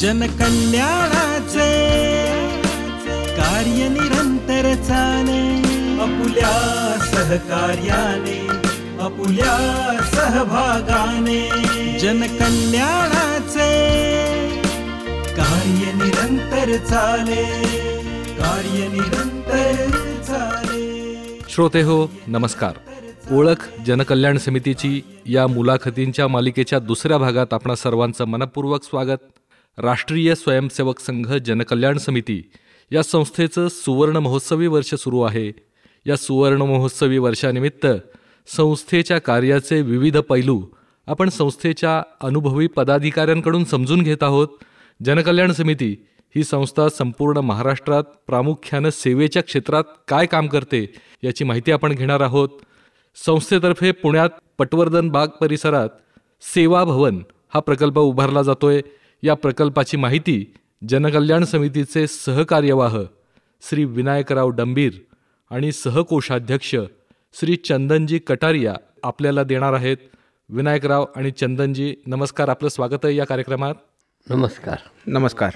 जनकल्याणाचे कार्य निरंतर चाले आपुल्या सहकार्याने आपुल्या सहभागाने जनकल्याणाचे कार्य निरंतर चाले कार्य निरंतर चाले श्रोते हो नमस्कार. ओळख जनकल्याण समितीची या मुलाखतींच्या मालिकेच्या दुसऱ्या भागात आपणा सर्वांचं मनपूर्वक स्वागत. राष्ट्रीय स्वयंसेवक संघ जनकल्याण समिती. या संस्थेचं सुवर्ण महोत्सवी वर्ष सुरू आहे. या सुवर्ण महोत्सवी वर्षानिमित्त संस्थेच्या कार्याचे विविध पैलू आपण संस्थेच्या अनुभवी पदाधिकाऱ्यांकडून समजून घेत आहोत. जनकल्याण समिती ही संस्था संपूर्ण महाराष्ट्रात प्रामुख्यानं सेवेच्या क्षेत्रात काय काम करते याची माहिती आपण घेणार आहोत. संस्थेतर्फे पुण्यात पटवर्धन बाग परिसरात सेवा भवन हा प्रकल्प उभारला जातोय. या प्रकल्पाची माहिती जनकल्याण समितीचे सहकार्यवाह श्री विनायकराव डंबीर आणि सहकोषाध्यक्ष श्री चंदनजी कटारिया आपल्याला देणार आहेत. विनायकराव आणि चंदनजी नमस्कार. आपलं स्वागत आहे या कार्यक्रमात. नमस्कार. नमस्कार.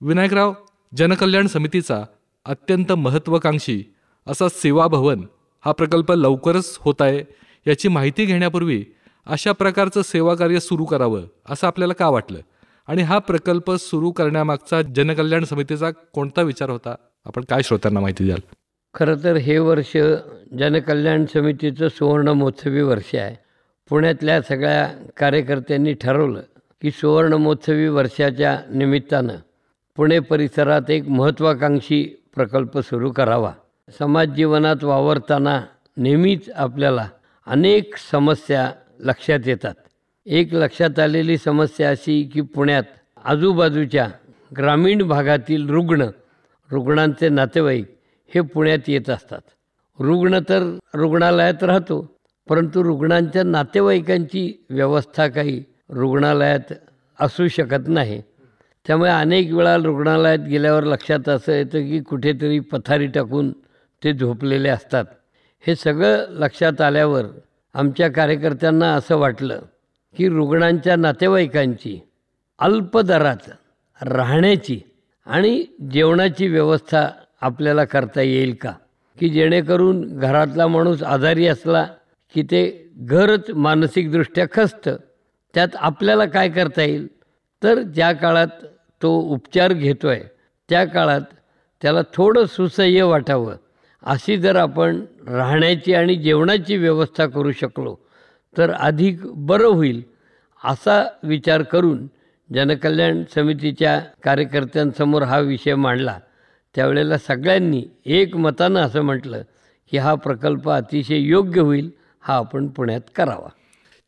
विनायकराव जनकल्याण समितीचा अत्यंत महत्त्वाकांक्षी असा सेवा भवन हा प्रकल्प लवकरच होत आहे याची माहिती घेण्यापूर्वी अशा प्रकारचं सेवा कार्य सुरू करावं असं आपल्याला का वाटलं? आणि हा प्रकल्प सुरू करण्यामागचा जनकल्याण समितीचा कोणता विचार होता? आपण काय श्रोत्यांना माहिती द्याल? खरं तर हे वर्ष जनकल्याण समितीचं सुवर्ण महोत्सवी वर्ष आहे. पुण्यातल्या सगळ्या कार्यकर्त्यांनी ठरवलं की सुवर्ण महोत्सवी वर्षाच्या निमित्तानं पुणे परिसरात एक महत्त्वाकांक्षी प्रकल्प सुरू करावा. समाज जीवनात वावरताना नेहमीच आपल्याला अनेक समस्या लक्षात येतात. एक लक्षात आलेली समस्या अशी की पुण्यात आजूबाजूच्या ग्रामीण भागातील रुग्ण रुग्णांचे नातेवाईक हे पुण्यात येत असतात. रुग्ण तर रुग्णालयात राहतो परंतु रुग्णांच्या नातेवाईकांची व्यवस्था काही रुग्णालयात असू शकत नाही. त्यामुळे अनेक वेळा रुग्णालयात गेल्यावर लक्षात असं येतं की कुठेतरी पथारी टाकून ते झोपलेले असतात. हे सगळं लक्षात आल्यावर आमच्या कार्यकर्त्यांना असं वाटलं की रुग्णांच्या नातेवाईकांची अल्प दरात राहण्याची आणि जेवणाची व्यवस्था आपल्याला करता येईल का? की जेणेकरून घरातला माणूस आजारी असला की ते घरच मानसिकदृष्ट्या खसतं त्यात आपल्याला काय करता येईल? तर ज्या काळात तो उपचार घेतो आहे त्या काळात त्याला थोडं सुसह्य वाटावं. अशी जर आपण राहण्याची आणि जेवणाची व्यवस्था करू शकलो तर अधिक बरं होईल असा विचार करून जनकल्याण समितीच्या कार्यकर्त्यांसमोर हा विषय मांडला. त्यावेळेला सगळ्यांनी एक मतानं असं म्हटलं की हा प्रकल्प अतिशय योग्य होईल हा आपण पुण्यात करावा.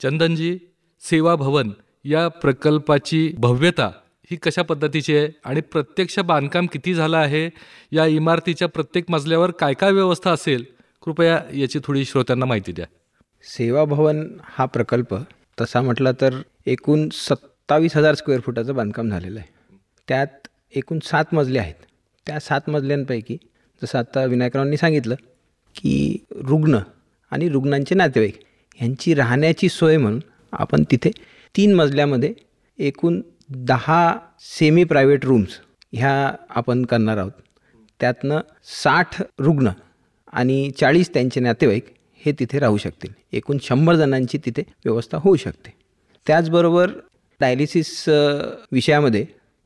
चंदनजी सेवा भवन या प्रकल्पाची भव्यता ही कशा पद्धतीची आहे आणि प्रत्यक्ष बांधकाम किती झालं आहे? या इमारतीच्या प्रत्येक मजल्यावर काय काय व्यवस्था असेल? कृपया याची थोडी श्रोत्यांना माहिती द्या. सेवा भवन हा प्रकल्प तसा म्हटला तर एकूण सत्तावीस हजार स्क्वेअर फुटाचं बांधकाम झालेलं आहे. त्यात एकूण सात मजले आहेत. त्या सात मजल्यांपैकी जसं आता विनायकरावांनी सांगितलं की रुग्ण आणि रुग्णांचे नातेवाईक यांची राहण्याची सोय म्हणून आपण तिथे तीन मजल्यामध्ये एकूण दहा सेमी प्रायव्हेट रूम्स ह्या आपण करणार आहोत. त्यातनं साठ रुग्ण आणि चाळीस त्यांचे नातेवाईक हे तिथे राहू शकतील. एकूण शंभर जणांची तिथे व्यवस्था होऊ शकते. त्याचबरोबर डायलिसिस विषयामध्ये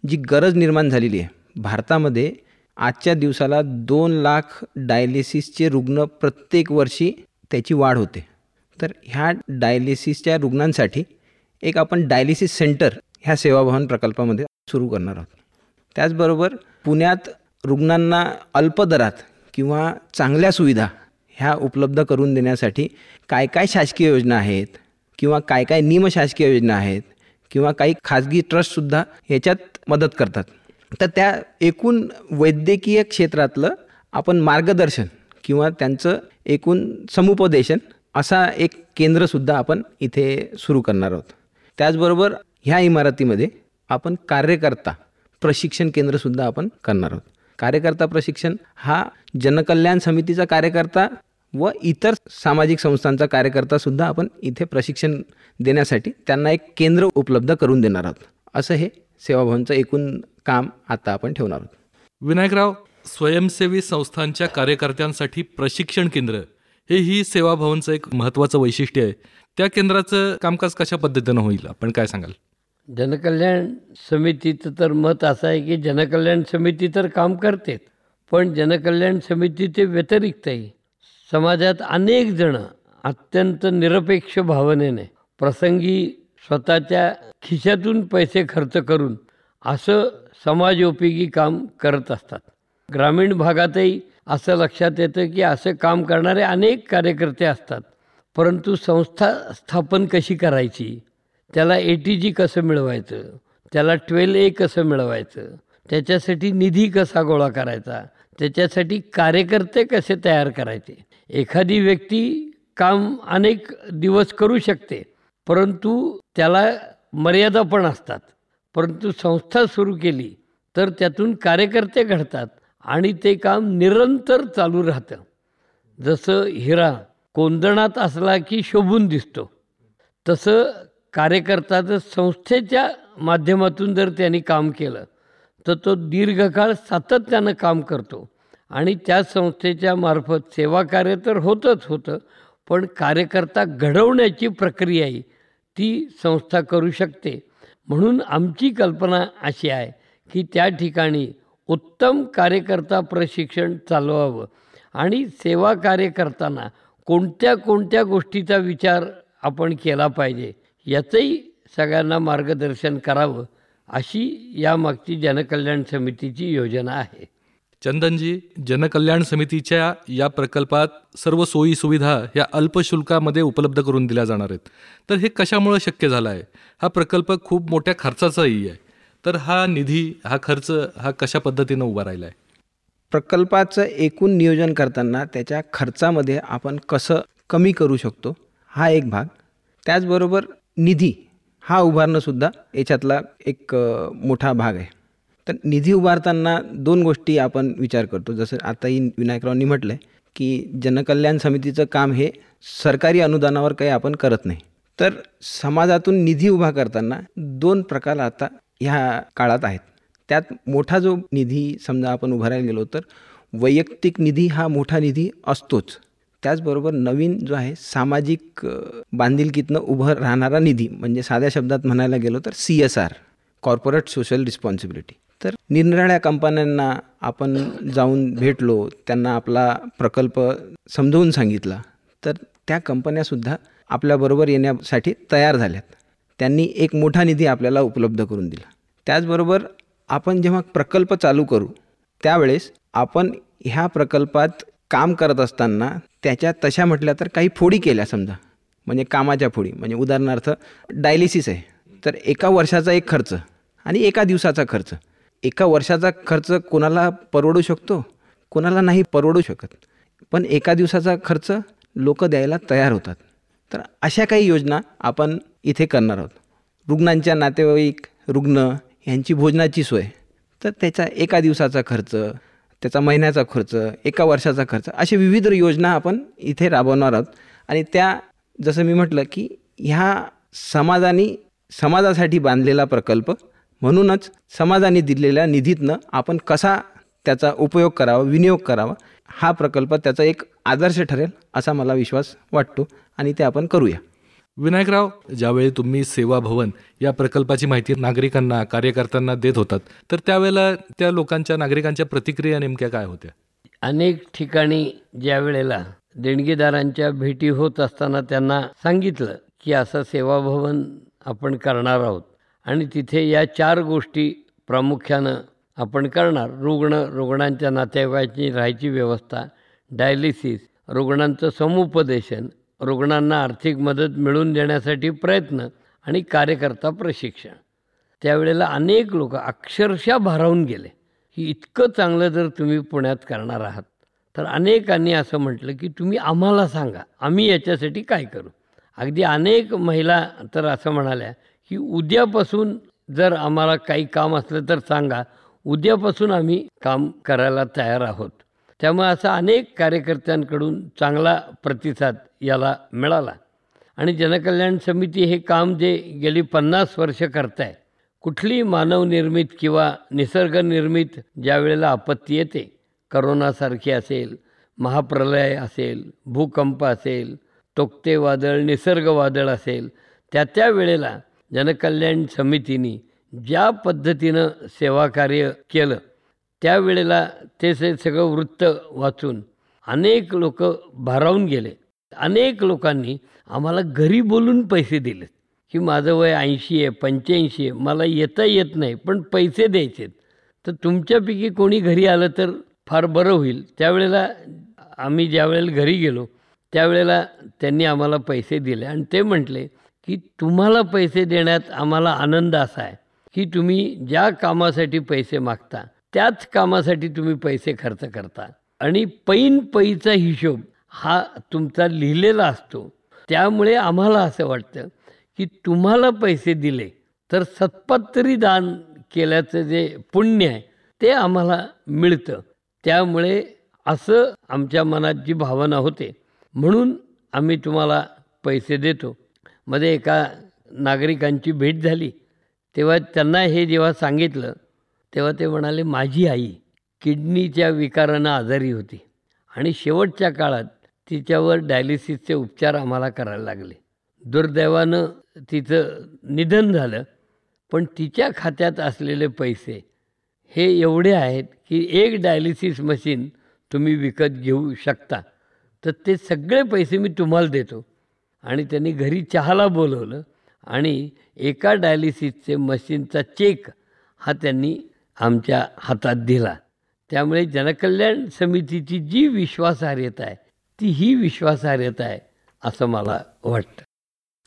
जी गरज निर्माण झालेली आहे भारतामध्ये आजच्या दिवसाला दोन लाख डायलिसिसचे रुग्ण प्रत्येक वर्षी त्याची वाढ होते. तर ह्या डायलिसिसच्या रुग्णांसाठी एक आपण डायलिसिस सेंटर ह्या सेवाभवन प्रकल्पामध्ये सुरू करणार आहोत. त्याचबरोबर पुण्यात रुग्णांना अल्प दरात किंवा चांगल्या सुविधा ह्या उपलब्ध करून देण्यासाठी काय काय शासकीय योजना आहेत किंवा काय काय निमशासकीय योजना आहेत किंवा काही खाजगी ट्रस्टसुद्धा ह्याच्यात मदत करतात. तर त्या एकूण वैद्यकीय क्षेत्रातलं आपण मार्गदर्शन किंवा त्यांचं एकूण समुपदेशन असा एक केंद्रसुद्धा आपण इथे सुरू करणार आहोत. त्याचबरोबर ह्या इमारतीमध्ये आपण कार्यकर्ता प्रशिक्षण केंद्रसुद्धा आपण करणार आहोत. कार्यकर्ता प्रशिक्षण हा जनकल्याण समितीचा कार्यकर्ता व इतर सामाजिक संस्थांचा कार्यकर्तासुद्धा आपण इथे प्रशिक्षण देण्यासाठी त्यांना एक केंद्र उपलब्ध करून देणार आहोत. असं हे सेवाभवनचं एकूण काम आता आपण ठेवणार आहोत. विनायकराव स्वयंसेवी संस्थांच्या कार्यकर्त्यांसाठी प्रशिक्षण केंद्र हे ही सेवाभवनचं एक महत्त्वाचं वैशिष्ट्य आहे. त्या केंद्राचं कामकाज कशा पद्धतीनं होईल? आपण काय सांगाल? जनकल्याण समितीचं तर मत असं आहे की जनकल्याण समिती तर काम करतेच पण जनकल्याण समितीचे व्यतिरिक्तही समाजात अनेक जण अत्यंत निरपेक्ष भावनेने प्रसंगी स्वतःच्या खिशातून पैसे खर्च करून असं समाजोपयोगी काम करत असतात. ग्रामीण भागातही असं लक्षात येतं की असं काम करणारे अनेक कार्यकर्ते असतात. परंतु संस्था स्थापन कशी करायची? त्याला ए टी जी कसं मिळवायचं? त्याला ट्वेल ए कसं मिळवायचं? त्याच्यासाठी निधी कसा गोळा करायचा? त्याच्यासाठी कार्यकर्ते कसे तयार करायचे? एखादी व्यक्ती काम अनेक दिवस करू शकते परंतु त्याला मर्यादा पण असतात. परंतु संस्था सुरू केली तर त्यातून कार्यकर्ते घडतात आणि ते काम निरंतर चालू राहतं. जसं हिरा कोंदणात असला की शोभून दिसतो तसं कार्यकर्ता जर संस्थेच्या माध्यमातून जर त्यांनी काम केलं तर तो दीर्घकाळ सातत्यानं काम करतो. आणि त्या संस्थेच्या मार्फत सेवा कार्य तर होतंच होतं पण कार्यकर्ता घडवण्याची प्रक्रिया ही ती संस्था करू शकते. म्हणून आमची कल्पना अशी आहे की त्या ठिकाणी उत्तम कार्यकर्ता प्रशिक्षण चालवावं आणि सेवा कार्य करताना कोणत्या कोणत्या गोष्टीचा विचार आपण केला पाहिजे याचंही सगळ्यांना मार्गदर्शन करावं. अशी यामागची जनकल्याण समितीची योजना आहे. चंदनजी जनकल्याण समितीच्या या प्रकल्पात सर्व सोयी सुविधा ह्या अल्पशुल्कामध्ये उपलब्ध करून दिल्या जाणार आहेत. तर हे कशामुळे शक्य झालं आहे हा प्रकल्प खूप मोठ्या खर्चाचाही आहे. तर हा निधी हा खर्च हा कशा पद्धतीनं उभा राहिला आहे प्रकल्पाचं एकूण नियोजन करताना त्याच्या खर्चामध्ये आपण कसं कमी करू शकतो? हा एक भाग. त्याचबरोबर निधी. हा उभारणंसुद्धा याच्यातला एक मोठा भाग आहे. तर निधी उभारताना दोन गोष्टी आपण विचार करतो. जसं आताही विनायकरावांनी म्हटलं आहे की जनकल्याण समितीचं काम हे सरकारी अनुदानावर काही आपण करत नाही. तर समाजातून निधी उभा करताना दोन प्रकार आता ह्या काळात आहेत. त्यात मोठा जो निधी समजा आपण उभारायला गेलो तर वैयक्तिक निधी हा मोठा निधी असतोच. त्याचबरोबर नवीन जो आहे सामाजिक बांधिलकीतनं उभं राहणारा निधी म्हणजे साध्या शब्दात म्हणायला गेलो तर C S R corporate social responsibility तर निरनिराळ्या कंपन्यांना आपण जाऊन भेटलो त्यांना आपला प्रकल्प समजवून सांगितला तर त्या कंपन्यासुद्धा आपल्याबरोबर येण्यासाठी तयार झाल्यात. त्यांनी एक मोठा निधी आपल्याला उपलब्ध करून दिला. त्याचबरोबर आपण जेव्हा प्रकल्प चालू करू त्यावेळेस आपण ह्या प्रकल्पात काम करत असताना त्याच्या तशा म्हटल्या तर काही फोडी केल्या समजा. म्हणजे कामाच्या फोडी. म्हणजे उदाहरणार्थ डायलिसिस आहे. तर एका वर्षाचा एक खर्च आणि एका दिवसाचा खर्च. एका वर्षाचा खर्च कोणाला परवडू शकतो? कोणाला नाही परवडू शकत. पण एका दिवसाचा खर्च लोक द्यायला तयार होतात. तर अशा काही योजना आपण इथे करणार आहोत. रुग्णांच्या नातेवाईक रुग्ण यांची भोजनाची सोय. तर त्याचा एका दिवसाचा खर्च त्याचा महिन्याचा खर्च एका वर्षाचा खर्च असे विविध योजना आपण इथे राबवणार आहोत. आणि त्या जसं मी म्हटलं की ह्या समाजाने समाजासाठी बांधलेला प्रकल्प म्हणूनच समाजाने दिलेल्या निधीतनं आपण कसा त्याचा उपयोग करावा विनियोग करावा हा प्रकल्प त्याचा एक आदर्श ठरेल असा मला विश्वास वाटतो. आणि ते आपण करूया. विनायकराव ज्यावेळी तुम्ही सेवा भवन या प्रकल्पाची माहिती नागरिकांना कार्यकर्त्यांना देत होतात तर त्यावेळेला त्या लोकांच्या नागरिकांच्या प्रतिक्रिया नेमक्या काय होत्या? अनेक ठिकाणी ज्या वेळेला देणगीदारांच्या भेटी होत असताना त्यांना सांगितलं की असं सेवाभवन आपण करणार आहोत. आणि तिथे या चार गोष्टी प्रामुख्यानं आपण करणार. रुग्ण रुग्णांच्या नातेवाईकांची राहायची व्यवस्था डायलिसिस रुग्णांचं समुपदेशन रुग्णांना आर्थिक मदत मिळवून देण्यासाठी प्रयत्न आणि कार्यकर्ता प्रशिक्षण. त्यावेळेला अनेक लोक अक्षरशः भारावून गेले. की इतकं चांगलं जर तुम्ही पुण्यात करणार आहात तर अनेकांनी असं म्हटलं की तुम्ही आम्हाला सांगा आम्ही याच्यासाठी काय करू? अगदी अनेक महिला तर असं म्हणाल्या की उद्यापासून जर आम्हाला काही काम असलं तर सांगा उद्यापासून आम्ही काम करायला तयार आहोत. त्यामुळे असा अनेक कार्यकर्त्यांकडून चांगला प्रतिसाद याला मिळाला. आणि जनकल्याण समिती हे काम जे गेली पन्नास वर्ष करत आहे कुठली मानवनिर्मित किंवा निसर्गनिर्मित ज्या वेळेला आपत्ती येते करोनासारखी असेल महाप्रलय असेल भूकंप असेल तोक्ते वादळ निसर्ग वादळ असेल त्या त्या वेळेला जनकल्याण समितीने ज्या पद्धतीनं सेवाकार्य केलं त्यावेळेला ते सगळं वृत्त वाचून अनेक लोक भारावून गेले. अनेक लोकांनी आम्हाला घरी बोलून पैसे दिले. की माझं वय ऐंशी आहे पंच्याऐंशी आहे मला येता येत नाही पण पैसे द्यायचे तर तुमच्यापैकी कोणी घरी आलं तर फार बरं होईल. त्यावेळेला आम्ही ज्यावेळेला घरी गेलो त्यावेळेला त्यांनी आम्हाला पैसे दिले. आणि ते म्हटले की तुम्हाला पैसे देण्यात आम्हाला आनंद असा आहे की तुम्ही ज्या कामासाठी पैसे मागता त्याच कामासाठी तुम्ही पैसे खर्च करता. आणि पैन पैचा हिशोब हा तुमचा लिहिलेला असतो. त्यामुळे आम्हाला असं वाटतं की तुम्हाला पैसे दिले तर सत्पत्तरी दान केल्याचं जे पुण्य आहे ते आम्हाला मिळतं. त्यामुळे असं आमच्या मनात जी भावना होते म्हणून आम्ही तुम्हाला पैसे देतो. मध्ये एका नागरिकांची भेट झाली. तेव्हा त्यांना हे जेव्हा सांगितलं तेव्हा ते म्हणाले माझी आई किडनीच्या विकारानं आजारी होती आणि शेवटच्या काळात तिच्यावर डायलिसिसचे उपचार आम्हाला करायला लागले. दुर्दैवानं तिचं निधन झालं पण तिच्या खात्यात असलेले पैसे हे एवढे आहेत की एक डायलिसिस मशीन तुम्ही विकत घेऊ शकता. तर ते सगळे पैसे मी तुम्हाला देतो. आणि त्यांनी घरी चहाला बोलवलं आणि एका डायलिसिसचे मशीनचा चेक हा त्यांनी आमच्या हातात दिला. त्यामुळे जनकल्याण समितीची जी विश्वासार्हता आहे ती ही विश्वासार्हता आहे असं मला वाटतं.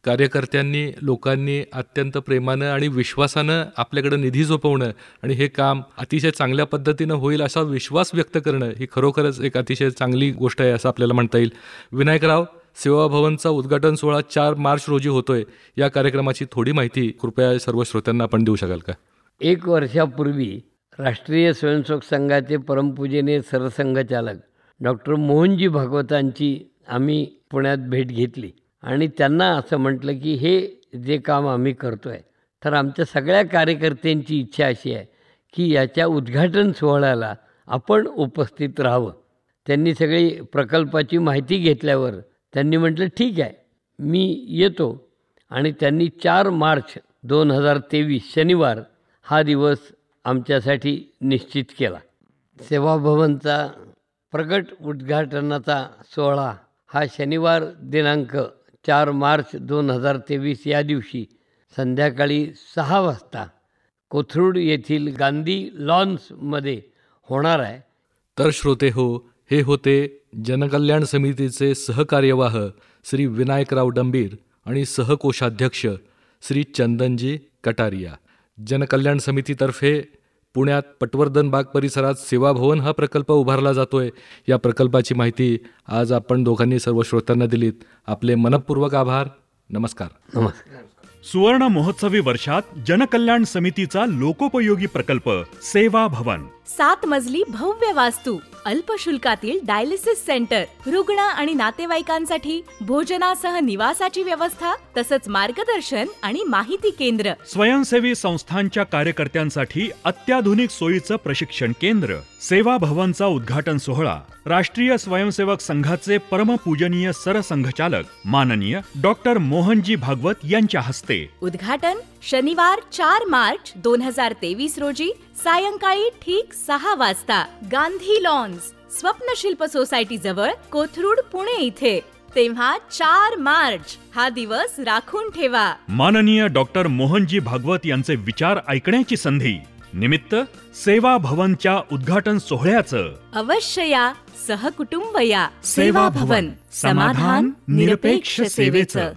कार्यकर्त्यांनी लोकांनी अत्यंत प्रेमानं आणि विश्वासानं आपल्याकडे निधी झोपवणं आणि हे काम अतिशय चांगल्या पद्धतीनं होईल असा विश्वास व्यक्त करणं ही खरोखरच एक अतिशय चांगली गोष्ट आहे असं आपल्याला म्हणता येईल. विनायकराव सेवाभवनचा उद्घाटन सोहळा चार मार्च रोजी होतोय. या कार्यक्रमाची थोडी माहिती कृपया सर्व श्रोत्यांना आपण देऊ शकाल का? एक वर्षापूर्वी राष्ट्रीय स्वयंसेवक संघाचे परमपूजेने सरसंघचालक डॉक्टर मोहनजी भागवतांची आम्ही पुण्यात भेट घेतली. आणि त्यांना असं म्हटलं की हे जे काम आम्ही करतो आहे तर आमच्या सगळ्या कार्यकर्त्यांची इच्छा अशी आहे की याच्या उद्घाटन सोहळ्याला आपण उपस्थित राहावं. त्यांनी सगळी प्रकल्पाची माहिती घेतल्यावर त्यांनी म्हटलं ठीक आहे मी येतो. आणि त्यांनी चार मार्च दोन हजार तेवीस शनिवार हा दिवस आमच्यासाठी निश्चित केला. सेवाभवनचा प्रगट उद्घाटनाचा सोहळा हा शनिवार दिनांक चार मार्च दोन हजार तेवीस या दिवशी संध्याकाळी सहा वाजता कोथरूड येथील गांधी लॉन्समध्ये होणार आहे. तर श्रोते हो हे होते जनकल्याण समितीचे सहकार्यवाह श्री विनायकराव डंबीर आणि सहकोषाध्यक्ष श्री चंदनजी कटारिया. जनकल्याण समितीतर्फे पुण्यात पटवर्धन बाग परिसरात सेवाभवन हा प्रकल्प उभारला जातोय. या प्रकल्पाची माहिती आज आपण दोघांनी सर्व श्रोत्यांना दिलीत. आपले मनपूर्वक आभार. नमस्कार. नमस्कार. सुवर्ण महोत्सवी वर्षात जनकल्याण समितीचा लोकोपयोगी प्रकल्प सेवा भवन. सात मजली भव्य वास्तू अल्प शुल्कातील डायलिसिस सेंटर रुग्ण आणि नातेवाईकांसाठी भोजनासह निवासाची व्यवस्था तसंच मार्गदर्शन आणि माहिती केंद्र. स्वयंसेवी संस्थांच्या कार्यकर्त्यांसाठी अत्याधुनिक सोयीचं प्रशिक्षण केंद्र सेवा भवनचा उद्घाटन सोहळा राष्ट्रीय स्वयंसेवक संघाचे परमपूजनीय सरसंघचालक माननीय डॉक्टर मोहनजी भागवत यांच्या हस्ते. उद्घाटन शनिवार चार मार्च दोन हजार तेवीस रोजी सायंकाळी ठीक सहा वाजता गांधी लॉन्स स्वप्नशिल्प सोसायटी जवळ कोथरूड पुणे इथे. तेव्हा चार मार्च हा दिवस राखून ठेवा. माननीय डॉक्टर मोहनजी भागवत यांचे विचार ऐकण्याची संधी. निमित्त सेवा भवनच्या उद्घाटन सोहळ्याचं. अवश्य या. सहकुटुंब या. सेवा भवन. समाधान निरपेक्ष सेवेचं.